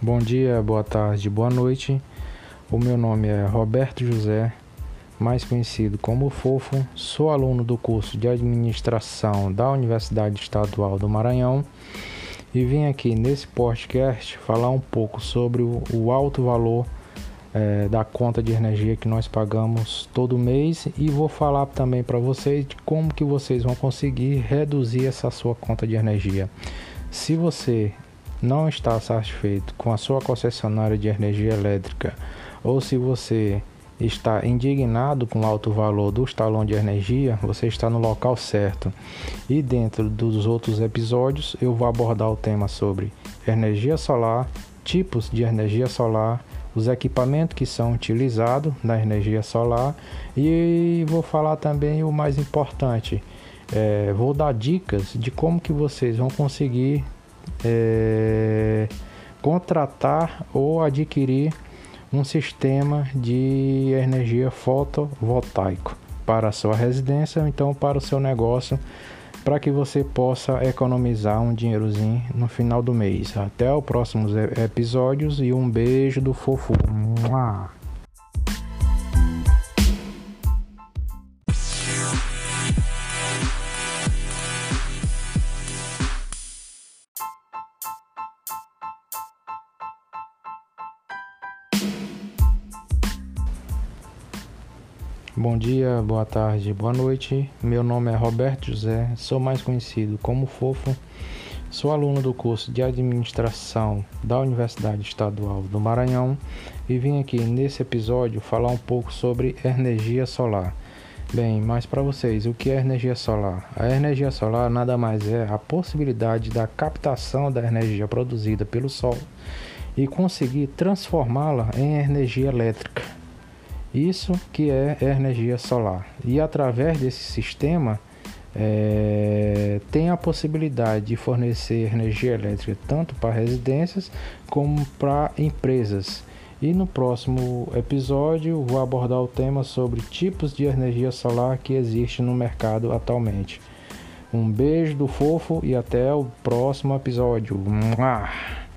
Bom dia, boa tarde, boa noite. O meu nome é Roberto José, mais conhecido como Fofo. Sou aluno do curso de Administração da Universidade Estadual do Maranhão e vim aqui nesse podcast falar um pouco sobre o, alto valor é, da conta de energia que nós pagamos todo mês e vou falar também para vocês de como que vocês vão conseguir reduzir essa sua conta de energia. Se você não está satisfeito com a sua concessionária de energia elétrica ou se você está indignado com o alto valor do talão de energia, você está no local certo. E dentro dos outros episódios, eu vou abordar o tema sobre energia solar, tipos de energia solar, os equipamentos que são utilizados na energia solar e vou falar também o mais importante, é, vou dar dicas de como que vocês vão conseguir é, contratar ou adquirir um sistema de energia fotovoltaico para a sua residência ou então para o seu negócio, para que você possa economizar um dinheirozinho no final do mês. Até os próximos episódios e um beijo do fofo. Bom dia, boa tarde, boa noite. Meu nome é Roberto José, sou mais conhecido como Fofo. Sou aluno do curso de Administração da Universidade Estadual do Maranhão e vim aqui nesse episódio falar um pouco sobre energia solar. Bem, mas para vocês, o que é energia solar? A energia solar nada mais é a possibilidade da captação da energia produzida pelo Sol e conseguir transformá-la em energia elétrica. Isso que é energia solar. E através desse sistema é, tem a possibilidade de fornecer energia elétrica tanto para residências como para empresas. E no próximo episódio vou abordar o tema sobre tipos de energia solar que existe no mercado atualmente. Um beijo do fofo e até o próximo episódio. Mua!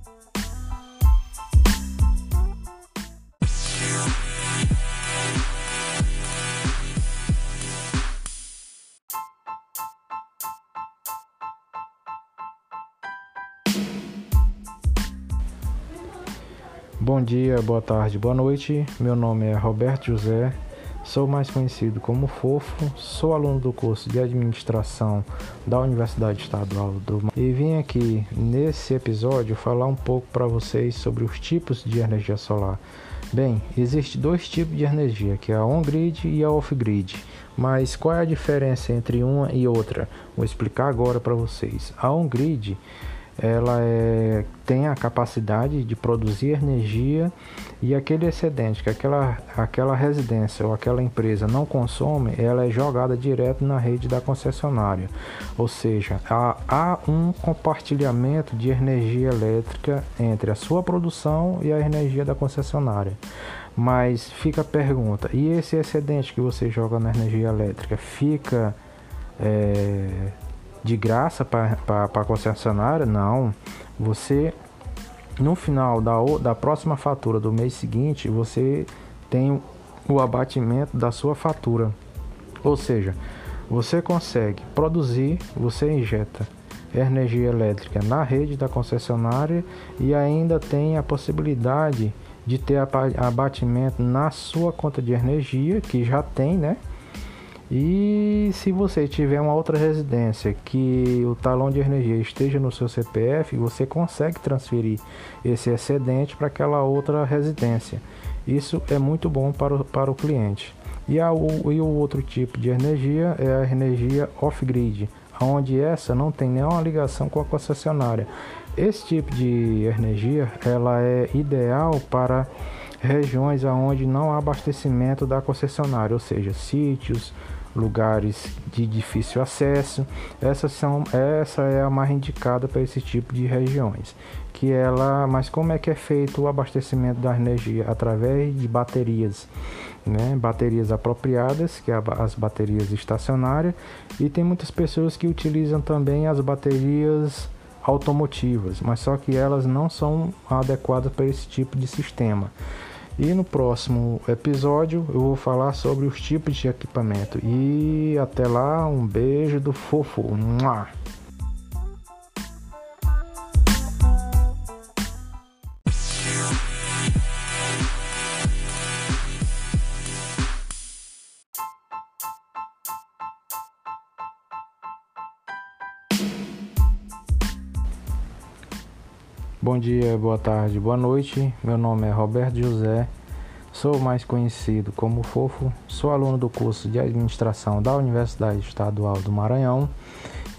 Bom dia, boa tarde, boa noite. Meu nome é Roberto José, sou mais conhecido como Fofo, sou aluno do curso de Administração da Universidade Estadual do e vim aqui nesse episódio falar um pouco para vocês sobre os tipos de energia solar. Bem, existe dois tipos de energia, que é a on-grid e a off-grid. Mas qual é a diferença entre uma e outra? Vou explicar agora para vocês. A on-grid ela é, tem a capacidade de produzir energia e aquele excedente que aquela, aquela residência ou aquela empresa não consome, ela é jogada direto na rede da concessionária. Ou seja, há, há um compartilhamento de energia elétrica entre a sua produção e a energia da concessionária. Mas fica a pergunta: e esse excedente que você joga na energia elétrica fica é, de graça para a concessionária? Não. Você, no final da, da próxima fatura do mês seguinte, você tem o abatimento da sua fatura. Ou seja, você consegue produzir, você injeta energia elétrica na rede da concessionária e ainda tem a possibilidade de ter abatimento na sua conta de energia, que já tem, né? E se você tiver uma outra residência que o talão de energia esteja no seu CPF, você consegue transferir esse excedente para aquela outra residência. Isso é muito bom para o, para o cliente. E, a, o, e o outro tipo de energia é a energia off-grid, onde essa não tem nenhuma ligação com a concessionária. Esse tipo de energia ela é ideal para regiões onde não há abastecimento da concessionária, ou seja, sítios, lugares de difícil acesso. Essa, são, essa é a mais indicada para esse tipo de regiões. Que ela, mas como é que é feito o abastecimento da energia através de baterias, né? Baterias apropriadas, que é as baterias estacionárias, e tem muitas pessoas que utilizam também as baterias automotivas, mas só que elas não são adequadas para esse tipo de sistema. E no próximo episódio eu vou falar sobre os tipos de equipamento. E até lá, um beijo do fofo. Mua! Bom dia, boa tarde, boa noite. Meu nome é Roberto José, sou mais conhecido como Fofo, sou aluno do curso de administração da Universidade Estadual do Maranhão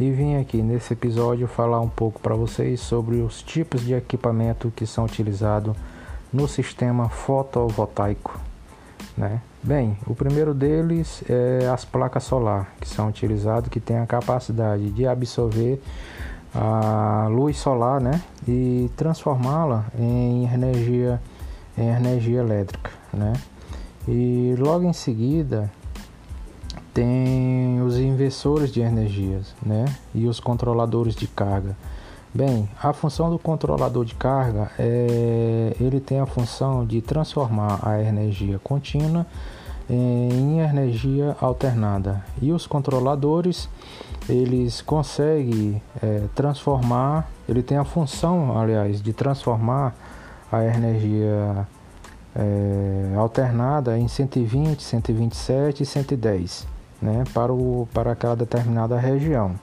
e vim aqui nesse episódio falar um pouco para vocês sobre os tipos de equipamento que são utilizados no sistema fotovoltaico. Né? Bem, o primeiro deles é as placas solar, que são utilizadas, que têm a capacidade de absorver a luz solar, né, e transformá-la em energia em energia elétrica, né? E logo em seguida tem os inversores de energias, né, e os controladores de carga. Bem, a função do controlador de carga é ele tem a função de transformar a energia contínua em energia alternada e os controladores eles conseguem é, transformar, ele tem a função, aliás, de transformar a energia é, alternada em 120, 127 e 110, né, para, o, para aquela determinada região.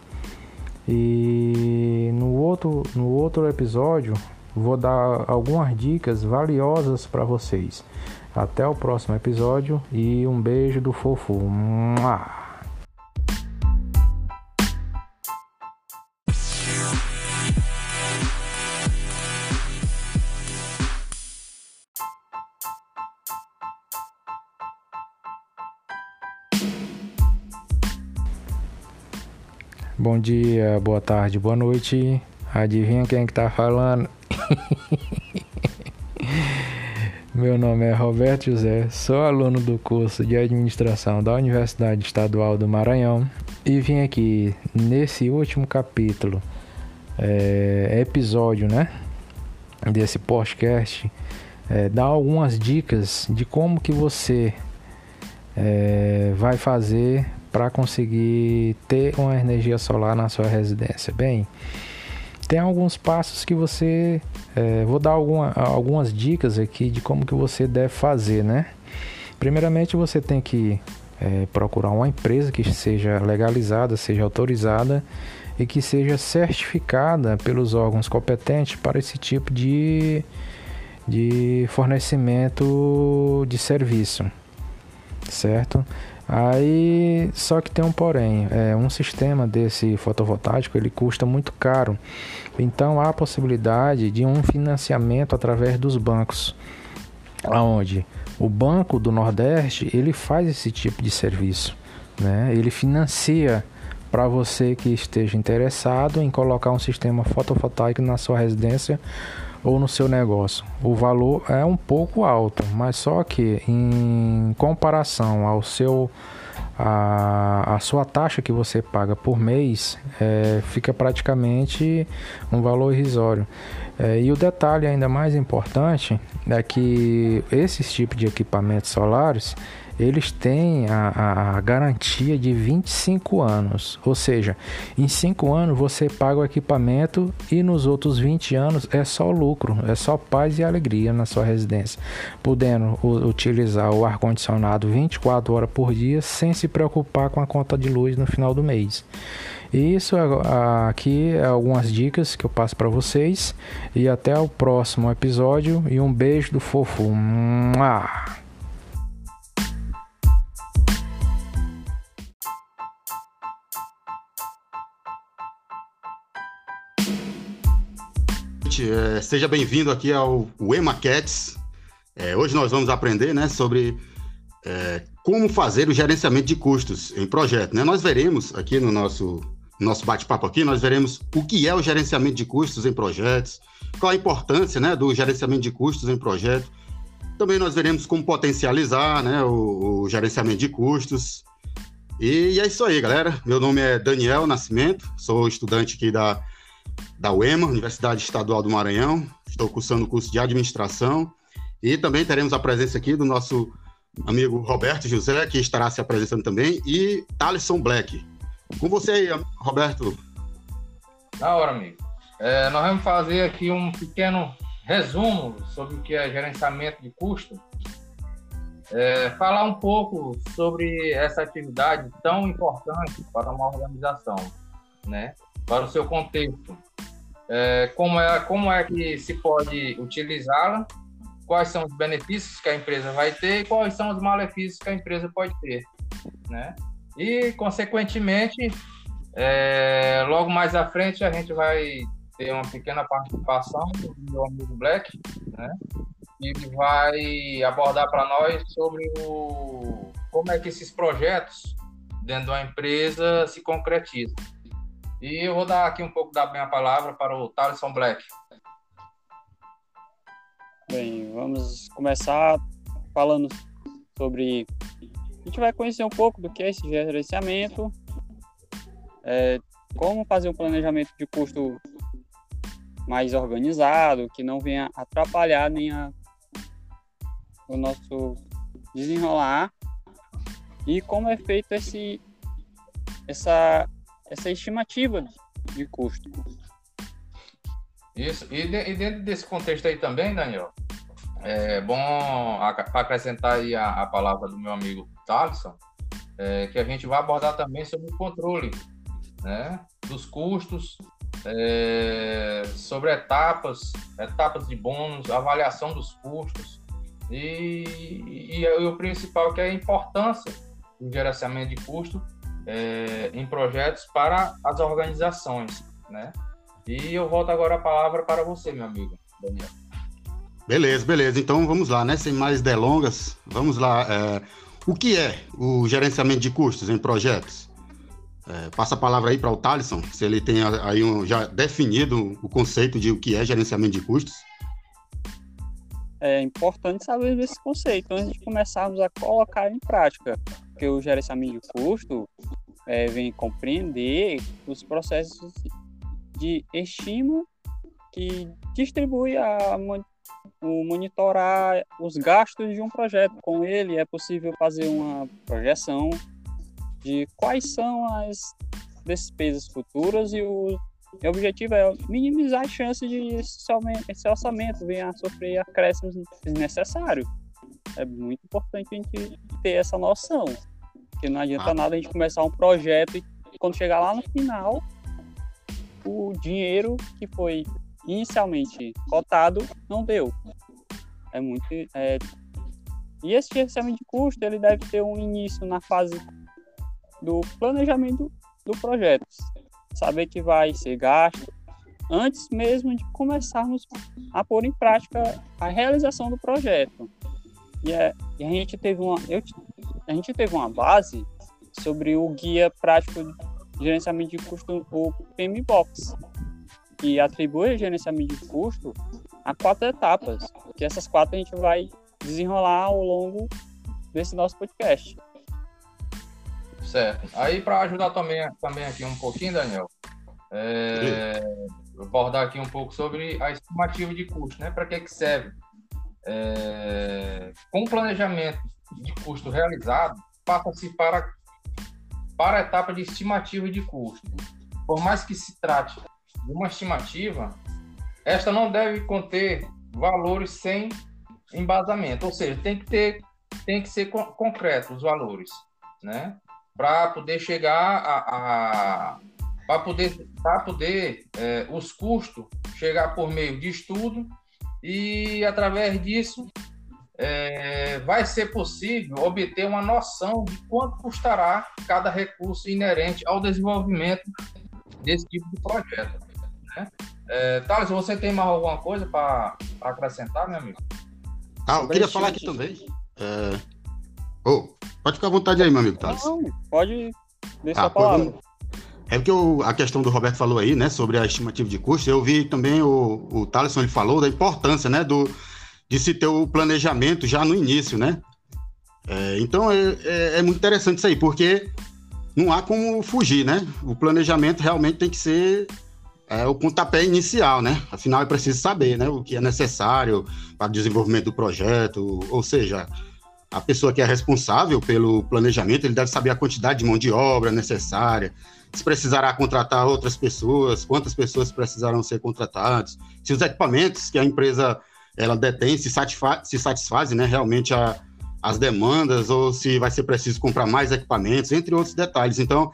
E no outro, no outro episódio vou dar algumas dicas valiosas para vocês. Até o próximo episódio e um beijo do fofo. Mua! Bom dia, boa tarde, boa noite. Adivinha quem que tá falando? Meu nome é Roberto José, sou aluno do curso de administração da Universidade Estadual do Maranhão e vim aqui nesse último capítulo, é, episódio, né, desse podcast, é, dar algumas dicas de como que você é, vai fazer para conseguir ter uma energia solar na sua residência? Bem, tem alguns passos que você é, vou dar alguma, algumas dicas aqui de como que você deve fazer, né? Primeiramente você tem que é, procurar uma empresa que seja legalizada, seja autorizada e que seja certificada pelos órgãos competentes para esse tipo de, de fornecimento de serviço, certo? Aí, só que tem um porém, é, um sistema desse fotovoltaico ele custa muito caro. Então há a possibilidade de um financiamento através dos bancos, aonde o Banco do Nordeste ele faz esse tipo de serviço, né? Ele financia para você que esteja interessado em colocar um sistema fotovoltaico na sua residência ou no seu negócio. O valor é um pouco alto, mas só que em comparação ao seu a, a sua taxa que você paga por mês é, fica praticamente um valor irrisório. É, e o detalhe ainda mais importante é que esses tipos de equipamentos solares eles têm a, a, garantia de 25 anos. Ou seja, em 5 anos você paga o equipamento e nos outros 20 anos é só lucro, é só paz e alegria na sua residência, podendo utilizar o ar-condicionado 24 horas por dia sem se preocupar com a conta de luz no final do mês. Isso aqui é algumas dicas que eu passo para vocês e até o próximo episódio e um beijo do fofo. Mua! É, seja bem-vindo aqui ao EMACats. É, hoje nós vamos aprender né, sobre é, como fazer o gerenciamento de custos em projeto. Né? Nós veremos aqui no nosso, nosso bate-papo aqui, nós veremos o que é o gerenciamento de custos em projetos, qual a importância né, do gerenciamento de custos em projeto. Também nós veremos como potencializar né, o, o gerenciamento de custos. E, e é isso aí, galera. Meu nome é Daniel Nascimento, sou estudante aqui da da UEMA, Universidade Estadual do Maranhão. Estou cursando o curso de administração e também teremos a presença aqui do nosso amigo Roberto José, que estará se apresentando também, e Thaleson Black. Com você aí, Roberto. Da hora, amigo. É, nós vamos fazer aqui um pequeno resumo sobre o que é gerenciamento de custo. É, falar um pouco sobre essa atividade tão importante para uma organização, né? Para o seu contexto. É, como, é, como é que se pode utilizá-la quais são os benefícios que a empresa vai ter e quais são os malefícios que a empresa pode ter, né? E, consequentemente, é, logo mais à frente a gente vai ter uma pequena participação do meu amigo Black, né? Ele vai abordar para nós sobre o, como é que esses projetos dentro da empresa se concretizam. E eu vou dar aqui um pouco da minha palavra para o Thaleson Black. Bem, vamos começar falando sobre. A gente vai conhecer um pouco do que é esse gerenciamento, é, como fazer um planejamento de custo mais organizado, que não venha atrapalhar nem a, o nosso desenrolar, e como é feito esse, essa, essa estimativa de custo. Isso, e, de, e dentro desse contexto aí também, Daniel, é bom acrescentar aí a, a palavra do meu amigo Thaleson, é, que a gente vai abordar também sobre o controle né, dos custos, é, sobre etapas, etapas de bônus, avaliação dos custos e, e, e o principal que é a importância do gerenciamento de custo é, em projetos para as organizações, né? E eu volto agora a palavra para você, meu amigo Daniel. Beleza, beleza. Então vamos lá, né? Sem mais delongas, vamos lá. É, o que é o gerenciamento de custos em projetos? É, passa a palavra aí para o Thaleson, se ele tem aí um, já definido o conceito de o que é gerenciamento de custos. É importante saber desse conceito antes de começarmos a colocar em prática, porque o gerenciamento de custo é, vem compreender os processos de estima que distribui a o monitorar os gastos de um projeto. Com ele é possível fazer uma projeção de quais são as despesas futuras e o, o objetivo é minimizar a chance de esse orçamento venha a sofrer acréscimos desnecessários. É muito importante a gente ter essa noção, porque não adianta ah. nada a gente começar um projeto e quando chegar lá no final, o dinheiro que foi inicialmente cotado não deu. É muito. É... E esse gerenciamento de custo ele deve ter um início na fase do planejamento do projeto. Saber que vai ser gasto antes mesmo de começarmos a pôr em prática a realização do projeto. E, é, e a gente teve uma eu, a gente teve uma base sobre o guia prático de gerenciamento de custo, o PMBOX, que atribui o gerenciamento de custo a quatro etapas, que essas quatro a gente vai desenrolar ao longo desse nosso podcast. Certo. Aí, para ajudar também, também aqui um pouquinho, Daniel, é, vou abordar aqui um pouco sobre a estimativa de custo, né? Para que, que serve? É, com planejamento de custo realizado, passa-se para, para a etapa de estimativa de custo. Por mais que se trate de uma estimativa, esta não deve conter valores sem embasamento, ou seja, tem que ter, tem que ser concreto os valores, né? Para poder chegar a, a para poder, para poder é, os custos chegar por meio de estudo e através disso é, vai ser possível obter uma noção de quanto custará cada recurso inerente ao desenvolvimento desse tipo de projeto. Né? É, Thales, você tem mais alguma coisa para acrescentar, meu amigo? Ah, eu queria falar aqui também. É... Oh, pode ficar à vontade aí, meu amigo Thales. Não, pode deixar ah, a palavra. É porque o, a questão do Roberto falou aí, né, sobre a estimativa de custo, eu vi também o, o Thaleson, ele falou da importância, né, do, de se ter o planejamento já no início, né? É, então é, é, é, muito interessante isso aí, porque não há como fugir, né? O planejamento realmente tem que ser é o pontapé inicial, né? Afinal, é preciso saber né, o que é necessário para o desenvolvimento do projeto, ou seja, a pessoa que é responsável pelo planejamento, ele deve saber a quantidade de mão de obra necessária, se precisará contratar outras pessoas, quantas pessoas precisarão ser contratadas, se os equipamentos que a empresa ela detém se, satisfa se satisfazem né, realmente a, as demandas, ou se vai ser preciso comprar mais equipamentos, entre outros detalhes. Então,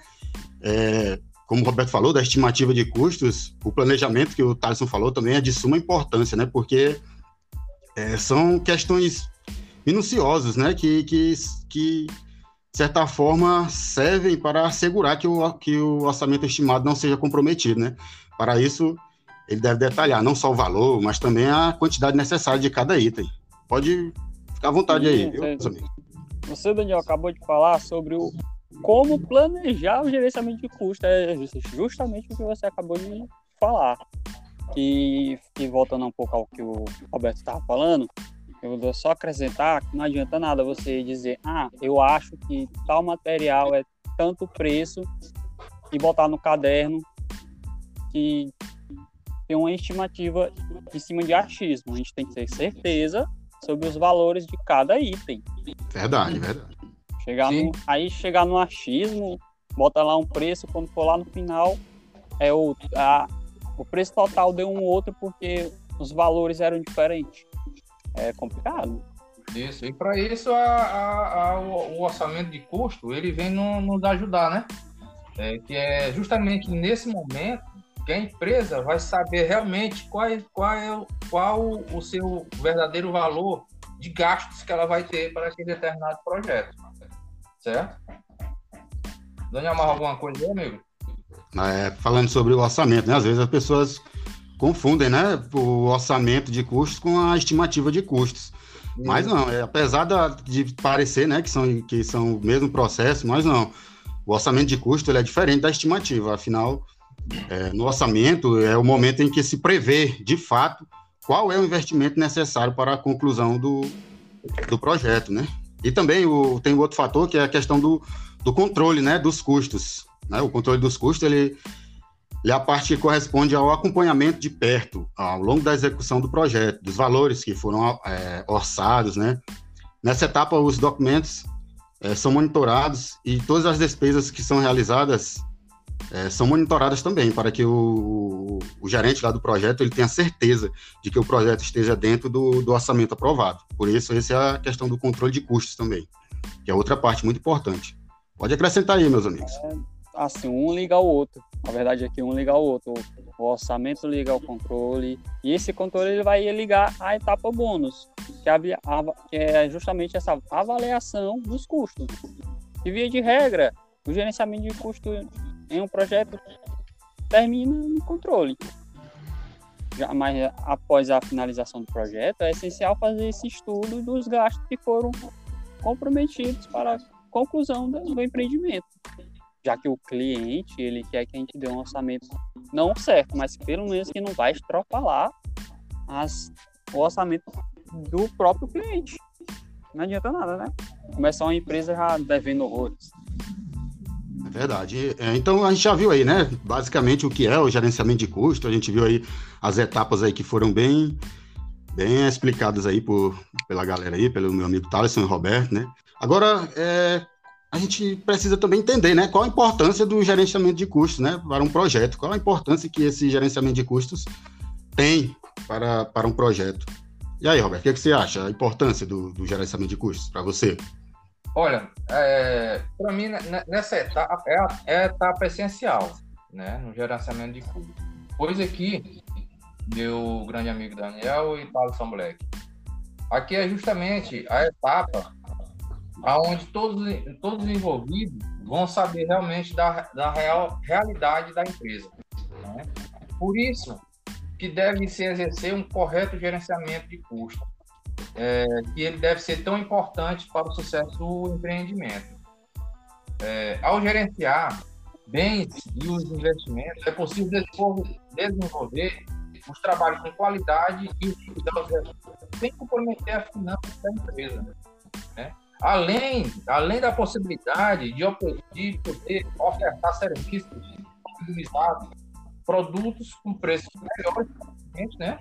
é, como o Roberto falou, da estimativa de custos, o planejamento que o Thaleson falou também é de suma importância, né? Porque é, são questões minuciosas, né? Que, que, que, de certa forma, servem para assegurar que o, que o orçamento estimado não seja comprometido, né? Para isso, ele deve detalhar não só o valor, mas também a quantidade necessária de cada item. Pode ficar à vontade Sim, aí, viu? Você, Daniel, acabou de falar sobre o como planejar o gerenciamento de custos. É justamente o que você acabou de falar. E, e voltando um pouco ao que o Roberto estava falando, eu vou só acrescentar que não adianta nada você dizer, ah, eu acho que tal material é tanto preço e botar no caderno que tem uma estimativa em cima de achismo. A gente tem que ter certeza sobre os valores de cada item. Verdade, verdade. Chegar no, aí chegar no achismo, bota lá um preço, quando for lá no final, é o, a, o preço total deu um outro porque os valores eram diferentes. É complicado. Isso, e para isso a, a, a, o, orçamento de custo ele vem no, nos ajudar, né? É, que é justamente nesse momento que a empresa vai saber realmente qual, é, qual, é, qual o seu verdadeiro valor de gastos que ela vai ter para aquele determinado projeto. Certo? Daniel, mais alguma coisa aí, amigo? É, falando sobre o orçamento, né? Às vezes as pessoas confundem, né? O orçamento de custos com a estimativa de custos. Mas não, é, apesar de parecer, né, que são, que são o mesmo processo, mas não. O orçamento de custo ele é diferente da estimativa. Afinal, é, no orçamento é o momento em que se prevê, de fato, qual é o investimento necessário para a conclusão do, do projeto, né? E também o, tem outro fator que é a questão do, do controle, né, dos custos. Né? O controle dos custos, ele, ele é a parte que corresponde ao acompanhamento de perto, ao longo da execução do projeto, dos valores que foram é, orçados, né? Nessa etapa, os documentos é, são monitorados e todas as despesas que são realizadas é, são monitoradas também, para que o, o, gerente lá do projeto ele tenha certeza de que o projeto esteja dentro do, do orçamento aprovado. Por isso, essa é a questão do controle de custos também, que é outra parte muito importante. Pode acrescentar aí, meus amigos. É, assim, um liga ao outro. A verdade é que um liga ao outro. O orçamento liga ao controle. E esse controle ele vai ligar à etapa bônus, que é justamente essa avaliação dos custos. E via de regra, o gerenciamento de custo em um projeto termina no controle. Já, mas após a finalização do projeto, é essencial fazer esse estudo dos gastos que foram comprometidos para a conclusão do, do empreendimento. Já que o cliente, ele quer que a gente dê um orçamento não certo, mas pelo menos que não vai estropalar as, o orçamento do próprio cliente. Não adianta nada, né? Começar uma empresa já devendo horrores. Verdade. É, então a gente já viu aí, né? Basicamente o que é o gerenciamento de custo. A gente viu aí as etapas aí que foram bem, bem explicadas aí por, pela galera aí, pelo meu amigo Thaleson e Roberto, né? Agora, é, a gente precisa também entender, né? Qual a importância do gerenciamento de custos, né? Para um projeto. Qual a importância que esse gerenciamento de custos tem para, para um projeto. E aí, Roberto, o que, é que você acha? A importância do, do gerenciamento de custos para você? Olha, é, para mim, né, nessa etapa, é a, é a, etapa essencial, né, no gerenciamento de custos. Pois aqui, meu grande amigo Daniel e Paulo São Black, aqui é justamente a etapa aonde todos, todos os envolvidos vão saber realmente da, da real, realidade da empresa. Né? Por isso que deve se exercer um correto gerenciamento de custos é, que ele deve ser tão importante para o sucesso do empreendimento. É, ao gerenciar bens e os investimentos, é possível desenvolver os trabalhos com qualidade e sem comprometer as finanças da empresa. Né? Além, além da possibilidade de, de poder ofertar serviços produtos com preços melhores, né?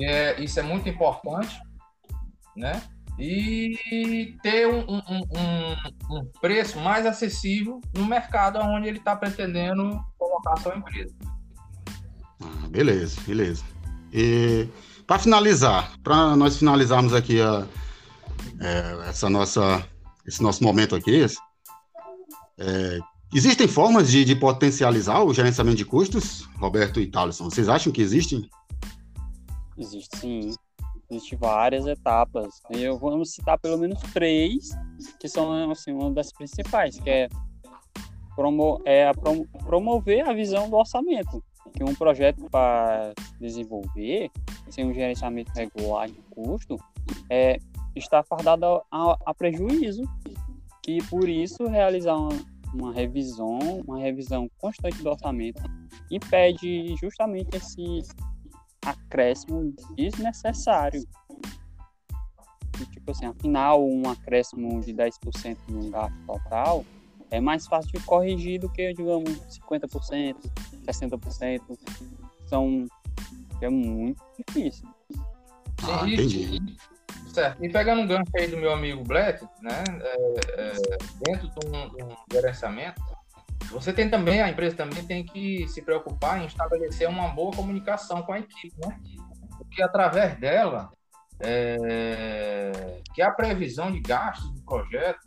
É, isso é muito importante, né? E ter um, um, um, um preço mais acessível no mercado onde ele está pretendendo colocar sua empresa. Ah, beleza, beleza. E para finalizar, para nós finalizarmos aqui a, é, essa nossa, esse nosso momento aqui, é, existem formas de, de, potencializar o gerenciamento de custos, Roberto e Thaleson? Vocês acham que existem? Existe sim. Existem várias etapas. Eu vou citar pelo menos três, que são assim, uma das principais, que é, promo é a prom promover a visão do orçamento. Que um projeto para desenvolver, sem um gerenciamento regular de custo, é, está fardado a, a prejuízo. Que por isso realizar uma, uma revisão, uma revisão constante do orçamento impede justamente esse acréscimo desnecessário. E, tipo assim, afinal, um acréscimo de 10% no gasto total é mais fácil de corrigir do que, digamos, 50%, 60%. São... É muito difícil. Ah, entendi. Certo. E pegando um gancho aí do meu amigo Black, né? É, é, dentro de um, de um gerenciamento, você tem também, a empresa também tem que se preocupar em estabelecer uma boa comunicação com a equipe, né? Porque através dela, é, que a previsão de gastos do projeto,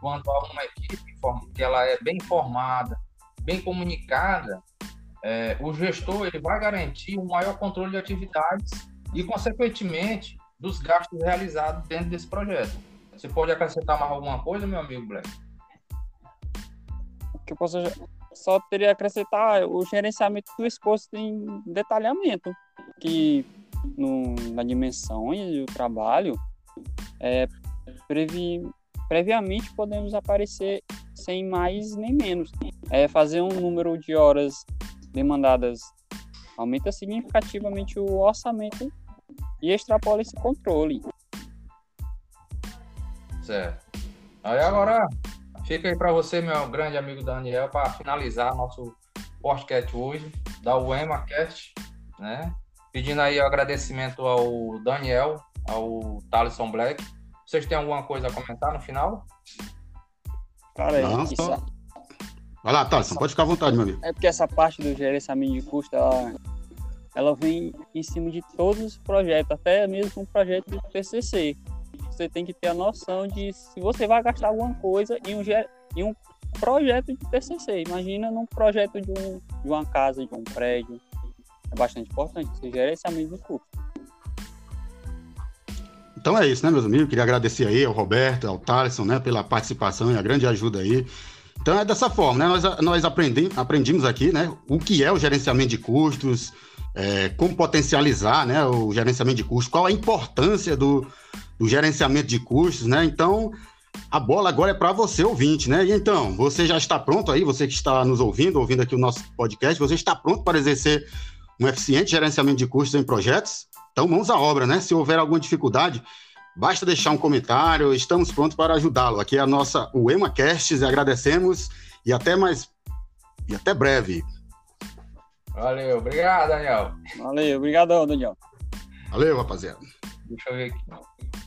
quanto a uma equipe que ela é bem informada, bem comunicada, é, o gestor ele vai garantir um maior controle de atividades e, consequentemente, dos gastos realizados dentro desse projeto. Você pode acrescentar mais alguma coisa, meu amigo Black? Que eu posso só teria acrescentar o gerenciamento do esforço em detalhamento, que no, na e o trabalho, é, previ, previamente podemos aparecer sem mais nem menos. É, fazer um número de horas demandadas aumenta significativamente o orçamento e extrapola esse controle. Certo. Aí agora Fica aí para você, meu grande amigo Daniel, para finalizar nosso podcast hoje, da UEMAcast, né? Pedindo aí o agradecimento ao Daniel, ao Thaleson Black. Vocês têm alguma coisa a comentar no final? Cara, Não, só... Vai lá, Thaleson, pode ficar à vontade, meu amigo. É porque essa parte do gerenciamento de custo, ela, ela vem em cima de todos os projetos, até mesmo um projeto de PCC você tem que ter a noção de se você vai gastar alguma coisa em um, em um projeto de TCC. Imagina num projeto de, um, de uma casa, de um prédio. É bastante importante você gerenciamento de custo. Então é isso, né, meus amigos? Queria agradecer aí ao Roberto, ao Thaleson, né, pela participação e a grande ajuda aí. Então é dessa forma, né? Nós, nós aprendi, aprendimos aqui, né, o que é o gerenciamento de custos, é, como potencializar, né, o gerenciamento de custos, qual a importância do, do gerenciamento de custos, né? Então, a bola agora é para você, ouvinte, né? E então, você já está pronto aí, você que está nos ouvindo, ouvindo aqui o nosso podcast, você está pronto para exercer um eficiente gerenciamento de custos em projetos? Então, mãos à obra, né? Se houver alguma dificuldade, basta deixar um comentário, estamos prontos para ajudá-lo. Aqui é a nossa UEMAcast, e agradecemos e até mais e até breve. Valeu, obrigado, Daniel. Valeu, obrigado, Daniel. Valeu, rapaziada. Deixa eu ver aqui.